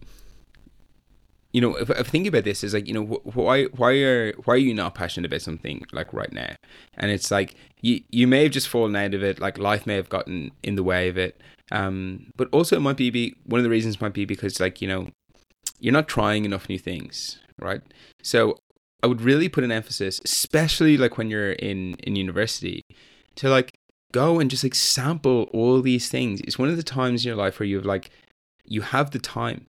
you know, if, if I think about this, is like you know, wh- why why are why are you not passionate about something like right now? And it's like you you may have just fallen out of it, like life may have gotten in the way of it. Um, but also it might be, be one of the reasons might be because like you know, you're not trying enough new things, right? So I would really put an emphasis, especially like when you're in in university, to like go and just like sample all these things. It's one of the times in your life where you've like you have the time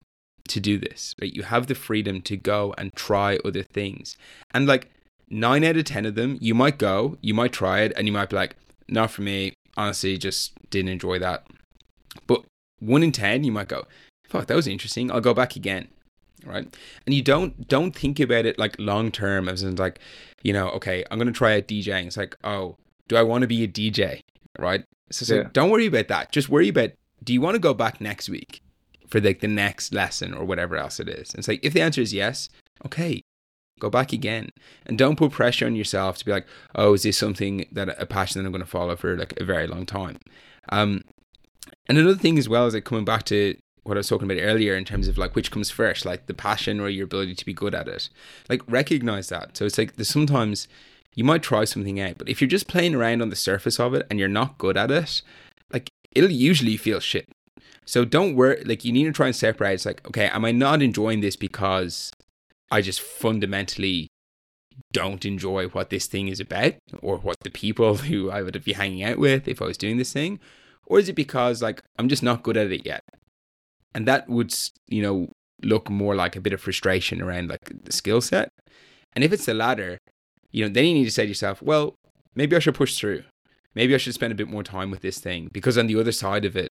to do this, right? You have the freedom to go and try other things. And like nine out of ten of them, you might go, you might try it, and you might be like, not for me. Honestly, just didn't enjoy that. But one in ten, you might go, fuck, that was interesting. I'll go back again. Right. And you don't don't think about it like long term as in like, you know, okay, I'm gonna try out DJing. It's like, oh, do I want to be a DJ? Right. So, so yeah. don't worry about that. Just worry about do you want to go back next week for like the next lesson or whatever else it is? And it's like if the answer is yes, okay, go back again. And don't put pressure on yourself to be like, oh, is this something that a passion that I'm going to follow for like a very long time? Um, and another thing as well is like coming back to what I was talking about earlier in terms of like which comes first, like the passion or your ability to be good at it. Like recognize that. So it's like there's sometimes you might try something out, but if you're just playing around on the surface of it and you're not good at it, like it'll usually feel shit. So don't worry. Like you need to try and separate. It's like, okay, am I not enjoying this because I just fundamentally don't enjoy what this thing is about or what the people who I would be hanging out with if I was doing this thing? Or is it because like I'm just not good at it yet? And that would, you know, look more like a bit of frustration around like the skill set. And if it's the latter, you know, then you need to say to yourself, well, maybe I should push through. Maybe I should spend a bit more time with this thing because on the other side of it,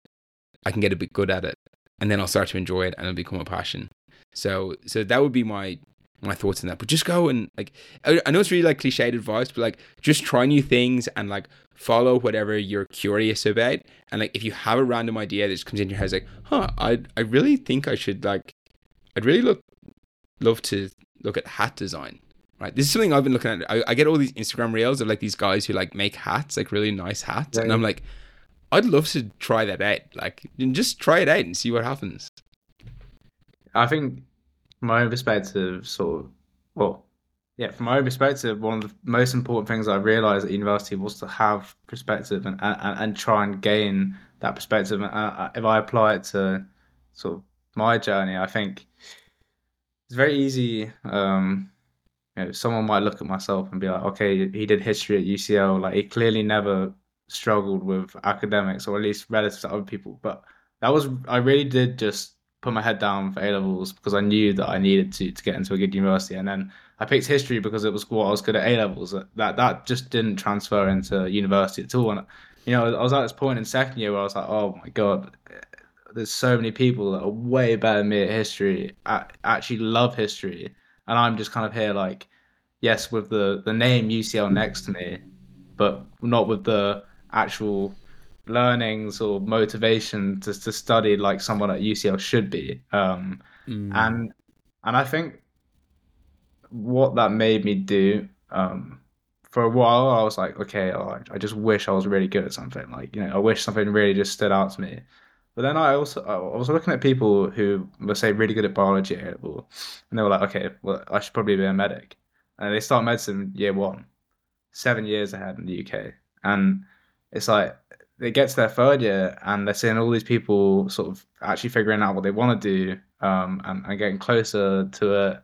I can get a bit good at it and then I'll start to enjoy it and it'll become a passion. So, so that would be my my thoughts on that. But just go and like, I, I know it's really like cliched advice, but like, just try new things and like follow whatever you're curious about. And like, if you have a random idea that just comes in your head, like, huh, I I really think I should like, I'd really look love to look at hat design. Right, this is something I've been looking at. I, I get all these Instagram reels of like these guys who like make hats, like really nice hats, yeah, and I'm like, I'd love to try that out. Like, just try it out and see what happens. I think my own perspective, sort of, well, yeah, from my own perspective, one of the most important things I realized at university was to have perspective and and, and try and gain that perspective. And uh, if I apply it to sort of my journey, I think it's very easy. Um, you know, someone might look at myself and be like, okay, he did history at UCL. Like he clearly never struggled with academics, or at least relative to other people. But that was I really did just put my head down for A levels because I knew that I needed to to get into a good university, and then I picked history because it was what I was good at A levels. That that just didn't transfer into university at all. And you know, I was at this point in second year where I was like, oh my god, there's so many people that are way better than me at history, I actually love history, and I'm just kind of here like, yes, with the the name UCL next to me, but not with the actual learnings or motivation to, to study like someone at UCL should be. Um, mm. And and I think what that made me do um, for a while, I was like, okay, oh, I just wish I was really good at something. Like you know, I wish something really just stood out to me. But then I also I was looking at people who were say really good at biology at and they were like, okay, well, I should probably be a medic. And they start medicine year one, seven years ahead in the UK, and it's like it gets their third year and they're seeing all these people sort of actually figuring out what they want to do um, and, and getting closer to it.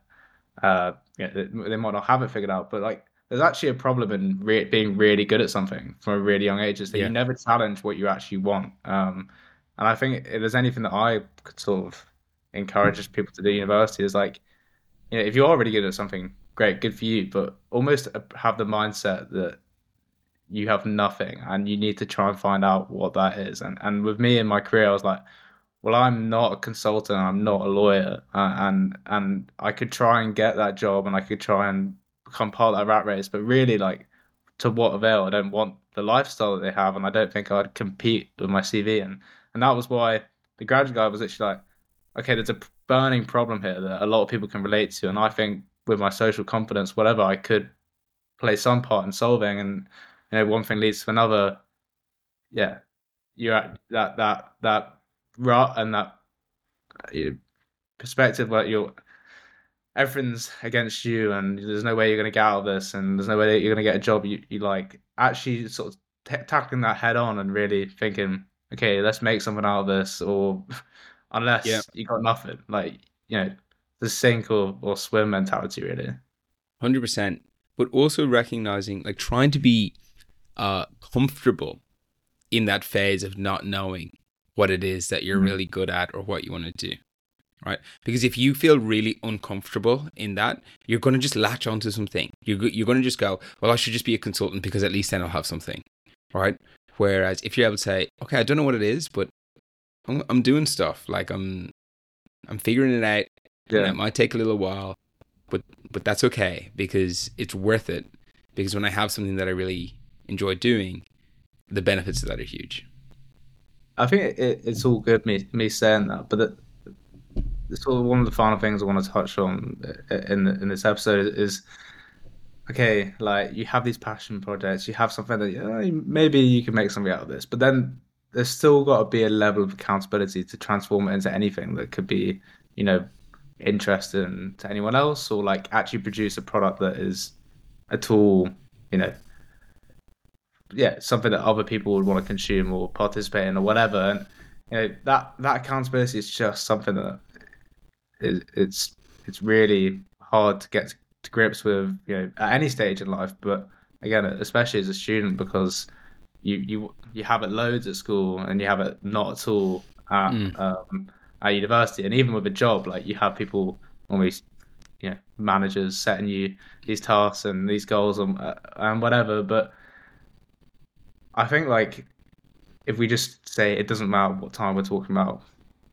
Uh, yeah, they, they, might not have it figured out, but like there's actually a problem in re- being really good at something from a really young age is that yeah. you never challenge what you actually want. Um, and I think if there's anything that I could sort of encourage people to do university is like, you know, if you are really good at something, great, good for you, but almost have the mindset that you have nothing and you need to try and find out what that is. And and with me in my career, I was like, well, I'm not a consultant, I'm not a lawyer, uh, and and I could try and get that job and I could try and become part of that rat race, but really, like, to what avail? I don't want the lifestyle that they have, and I don't think I'd compete with my CV. And and that was why the graduate guide was actually like, okay, there's a burning problem here that a lot of people can relate to, and I think with my social confidence, whatever, I could play some part in solving. And you know one thing leads to another. Yeah you're at that that that rut and that uh, you perspective where you're everything's against you and there's no way you're going to get out of this and there's no way that you're going to get a job you, you like. Actually sort of t- tackling that head on and really thinking okay let's make something out of this or unless yeah. you got nothing like you know the sink or, or swim mentality really 100% but also recognizing like trying to be uh, comfortable in that phase of not knowing what it is that you're mm-hmm. really good at or what you want to do. Right? Because if you feel really uncomfortable in that, you're going to just latch onto something. You're, you're going to just go, well, I should just be a consultant because at least then I'll have something. Right? Whereas if you're able to say, okay, I don't know what it is, but I'm, I'm doing stuff. Like I'm, I'm figuring it out. Yeah. it might take a little while, but but that's okay because it's worth it. Because when I have something that I really enjoy doing, the benefits of that are huge. I think it, it's all good me me saying that, but it's sort of one of the final things I want to touch on uh, in the, in this episode is okay, like you have these passion projects, you have something that oh, you maybe you can make something out of this, but then there's still got to be a level of accountability to transform it into anything that could be, you know, interesting to anyone else or like actually produce a product that is a tool, you know, yeah something that other people would want to consume or participate in or whatever. And you know that that accountability is just something that is it's it's really hard to get to grips with you know at any stage in life but again especially as a student because you you you have it loads at school and you have it not at all at mm. um, at university and even with a job like you have people always you know managers setting you these tasks and these goals and, uh, and whatever but i think like if we just say it doesn't matter what time we're talking about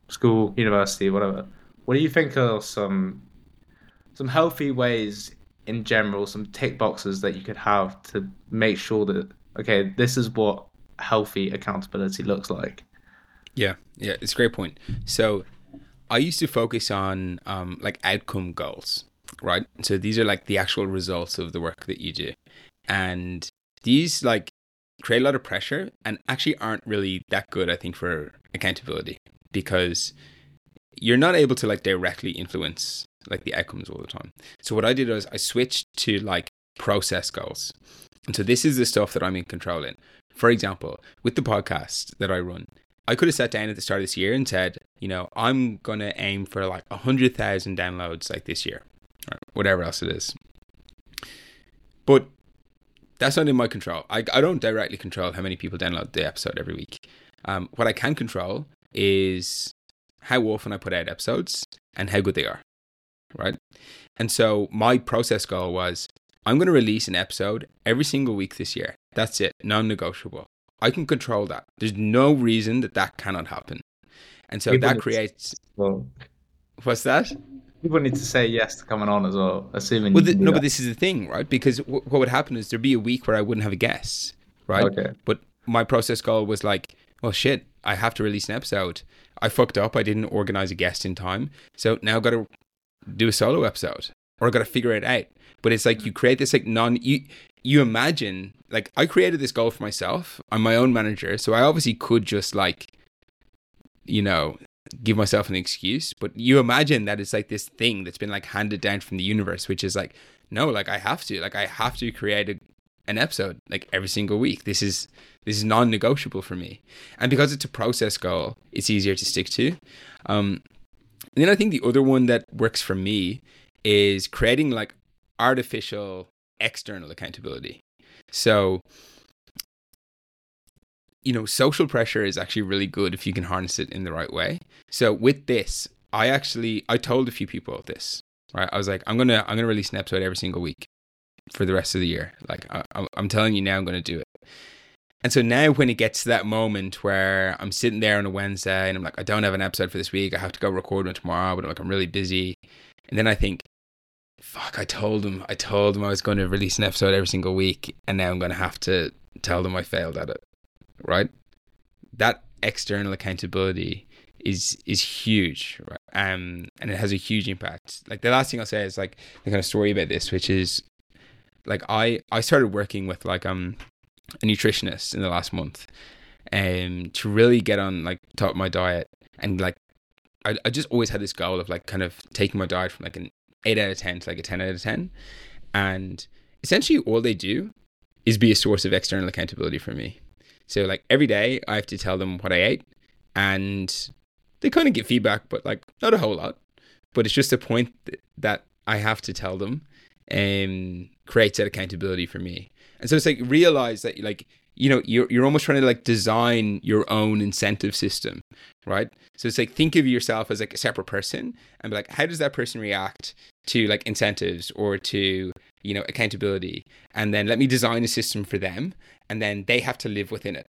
school university whatever what do you think are some some healthy ways in general some tick boxes that you could have to make sure that okay this is what healthy accountability looks like yeah yeah it's a great point so I used to focus on um, like outcome goals, right? So these are like the actual results of the work that you do. And these like create a lot of pressure and actually aren't really that good, I think, for accountability because you're not able to like directly influence like the outcomes all the time. So what I did was I switched to like process goals. And so this is the stuff that I'm in control in. For example, with the podcast that I run, I could have sat down at the start of this year and said, you know, I'm going to aim for like 100,000 downloads like this year, or whatever else it is. But that's not in my control. I, I don't directly control how many people download the episode every week. Um, what I can control is how often I put out episodes and how good they are, right? And so my process goal was I'm going to release an episode every single week this year. That's it, non negotiable. I can control that. There's no reason that that cannot happen. And so People that creates. Well, what's that? People need to say yes to coming on as well, assuming. Well, the, no, that. but this is the thing, right? Because w- what would happen is there'd be a week where I wouldn't have a guest, right? Okay. But my process goal was like, well, shit, I have to release an episode. I fucked up. I didn't organize a guest in time. So now I've got to do a solo episode or I've got to figure it out. But it's like you create this like non, you, you imagine like I created this goal for myself. I'm my own manager, so I obviously could just like you know give myself an excuse, but you imagine that it's like this thing that's been like handed down from the universe, which is like no, like I have to, like I have to create a, an episode like every single week. This is this is non-negotiable for me, and because it's a process goal, it's easier to stick to. Um, and then I think the other one that works for me is creating like artificial external accountability. So, you know, social pressure is actually really good if you can harness it in the right way. So with this, I actually I told a few people this. Right, I was like, I'm gonna I'm gonna release an episode every single week for the rest of the year. Like I, I'm telling you now, I'm gonna do it. And so now, when it gets to that moment where I'm sitting there on a Wednesday and I'm like, I don't have an episode for this week, I have to go record one tomorrow, but I'm like, I'm really busy. And then I think, fuck, I told them, I told them I was going to release an episode every single week, and now I'm going to have to tell them I failed at it, right? That external accountability is is huge, right? Um, and it has a huge impact. Like the last thing I'll say is like the kind of story about this, which is like I I started working with like um a nutritionist in the last month, um, to really get on like top of my diet and like I, I just always had this goal of like kind of taking my diet from like an 8 out of 10 to like a 10 out of 10. And essentially, all they do is be a source of external accountability for me. So, like every day, I have to tell them what I ate, and they kind of get feedback, but like not a whole lot. But it's just a point that I have to tell them um, creates that accountability for me. And so it's like realize that like you know you're you're almost trying to like design your own incentive system right? So it's like think of yourself as like a separate person and be like how does that person react to like incentives or to you know accountability? And then let me design a system for them and then they have to live within it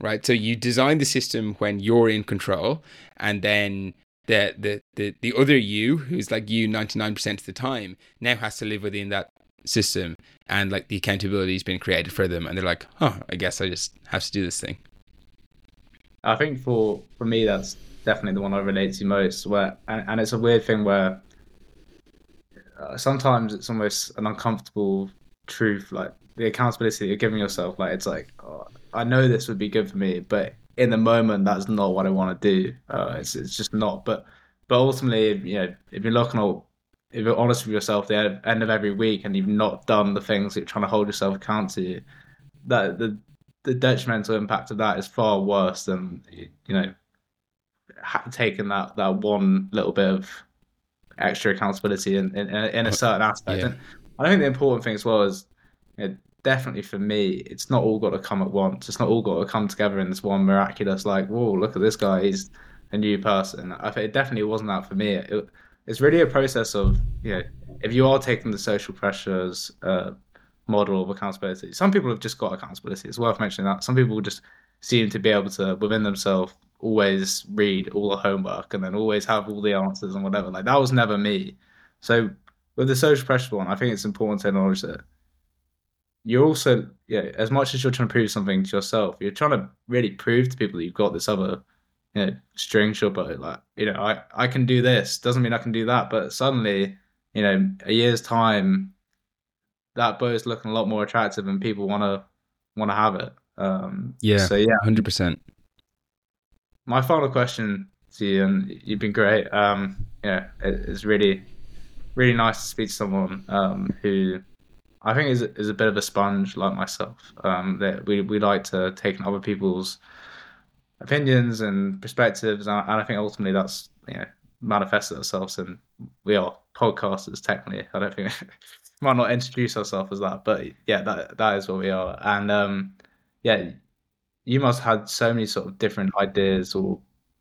right? So you design the system when you're in control and then the the the, the other you who's like you 99% of the time now has to live within that system. And like the accountability has been created for them. And they're like oh i guess i just have to do this thing. I think for for me that's definitely the one i relate to most where and, and it's a weird thing where uh, sometimes it's almost an uncomfortable truth like the accountability you're giving yourself like it's like oh, i know this would be good for me but in the moment that's not what i want to do uh, it's, it's just not but but ultimately you know if you're looking at if you're honest with yourself the end of every week and you've not done the things that you're trying to hold yourself account to, that the the detrimental impact of that is far worse than you know ha- taken that that one little bit of extra accountability in in, in a certain aspect. Yeah. And I think the important thing as well is you know, definitely for me, it's not all got to come at once. It's not all got to come together in this one miraculous like, whoa, look at this guy, he's a new person. I think it definitely wasn't that for me. It, it's really a process of you know if you are taking the social pressures uh, model of accountability. Some people have just got accountability. It's worth mentioning that. Some people just seem to be able to within themselves always read all the homework and then always have all the answers and whatever. Like that was never me. So with the social pressure one, I think it's important to acknowledge that you're also yeah, as much as you're trying to prove something to yourself, you're trying to really prove to people that you've got this other you know, string to your bow. Like, you know, I, I can do this. Doesn't mean I can do that. But suddenly, you know, a year's time, that bow is looking a lot more attractive and people wanna wanna have it. Um Yeah. so yeah. Hundred percent. My final question to you, and you've been great. Um, yeah, it, it's really, really nice to speak to someone um, who I think is is a bit of a sponge like myself. Um, that we we like to take in other people's opinions and perspectives, and, and I think ultimately that's you know manifested ourselves and we are podcasters technically. I don't think we might not introduce ourselves as that, but yeah, that that is what we are. And um, yeah, you must have had so many sort of different ideas or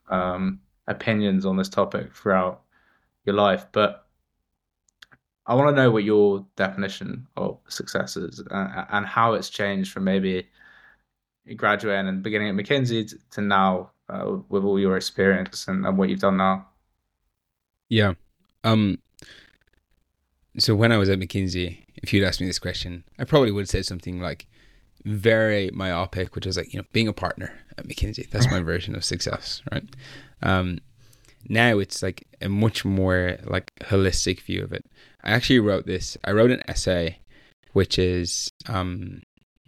um, opinions on this topic throughout your life, but I want to know what your definition of success is and, and how it's changed from maybe graduating and beginning at McKinsey to now uh, with all your experience and, and what you've done now. Yeah. Um. So when I was at McKinsey, if you'd asked me this question, I probably would have said something like very myopic, which is like you know being a partner at McKinsey. That's my version of success, right? Um, now it's like a much more like holistic view of it. I actually wrote this. I wrote an essay, which is um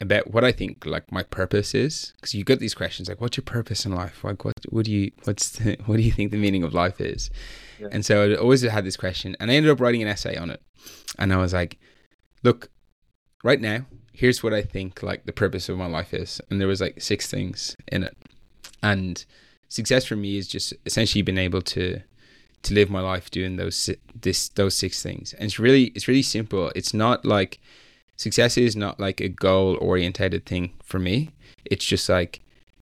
about what I think like my purpose is. Because you get these questions like, "What's your purpose in life? Like, what what do you what's the, what do you think the meaning of life is?" Yeah. And so I always had this question, and I ended up writing an essay on it. And I was like, "Look, right now, here's what I think like the purpose of my life is." And there was like six things in it, and success for me is just essentially being able to to live my life doing those this those six things. And it's really it's really simple. It's not like success is not like a goal orientated thing for me. It's just like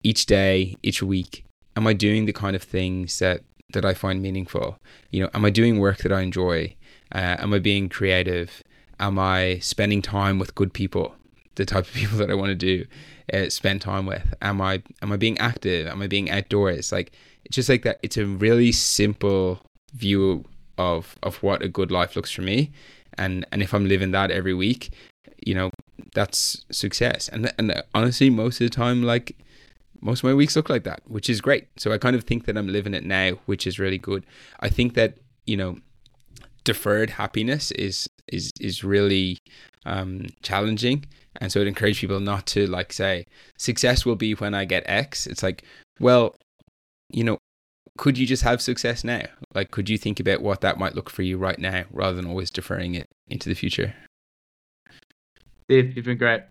each day, each week, am I doing the kind of things that that I find meaningful? You know, am I doing work that I enjoy? Uh, am I being creative? Am I spending time with good people, the type of people that I want to do uh, spend time with? Am I am I being active? Am I being outdoors? Like it's just like that. It's a really simple view of of what a good life looks for me, and and if I'm living that every week, you know, that's success. And and honestly, most of the time, like most of my weeks look like that, which is great. So I kind of think that I'm living it now, which is really good. I think that you know, deferred happiness is is is really um, challenging, and so I'd encourage people not to like say success will be when I get X. It's like, well, you know, could you just have success now? Like, could you think about what that might look for you right now, rather than always deferring it into the future? Steve, you've been great.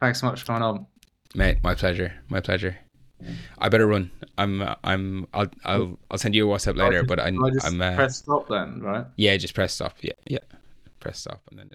Thanks so much for coming on. Mate, my pleasure. My pleasure. I better run. I'm. I'm. I'll. I'll. I'll send you a WhatsApp later. just- But I'm. I just I'm. Uh, press stop then, right? yeah, just press stop. Yeah. Yeah. Press stop, and then.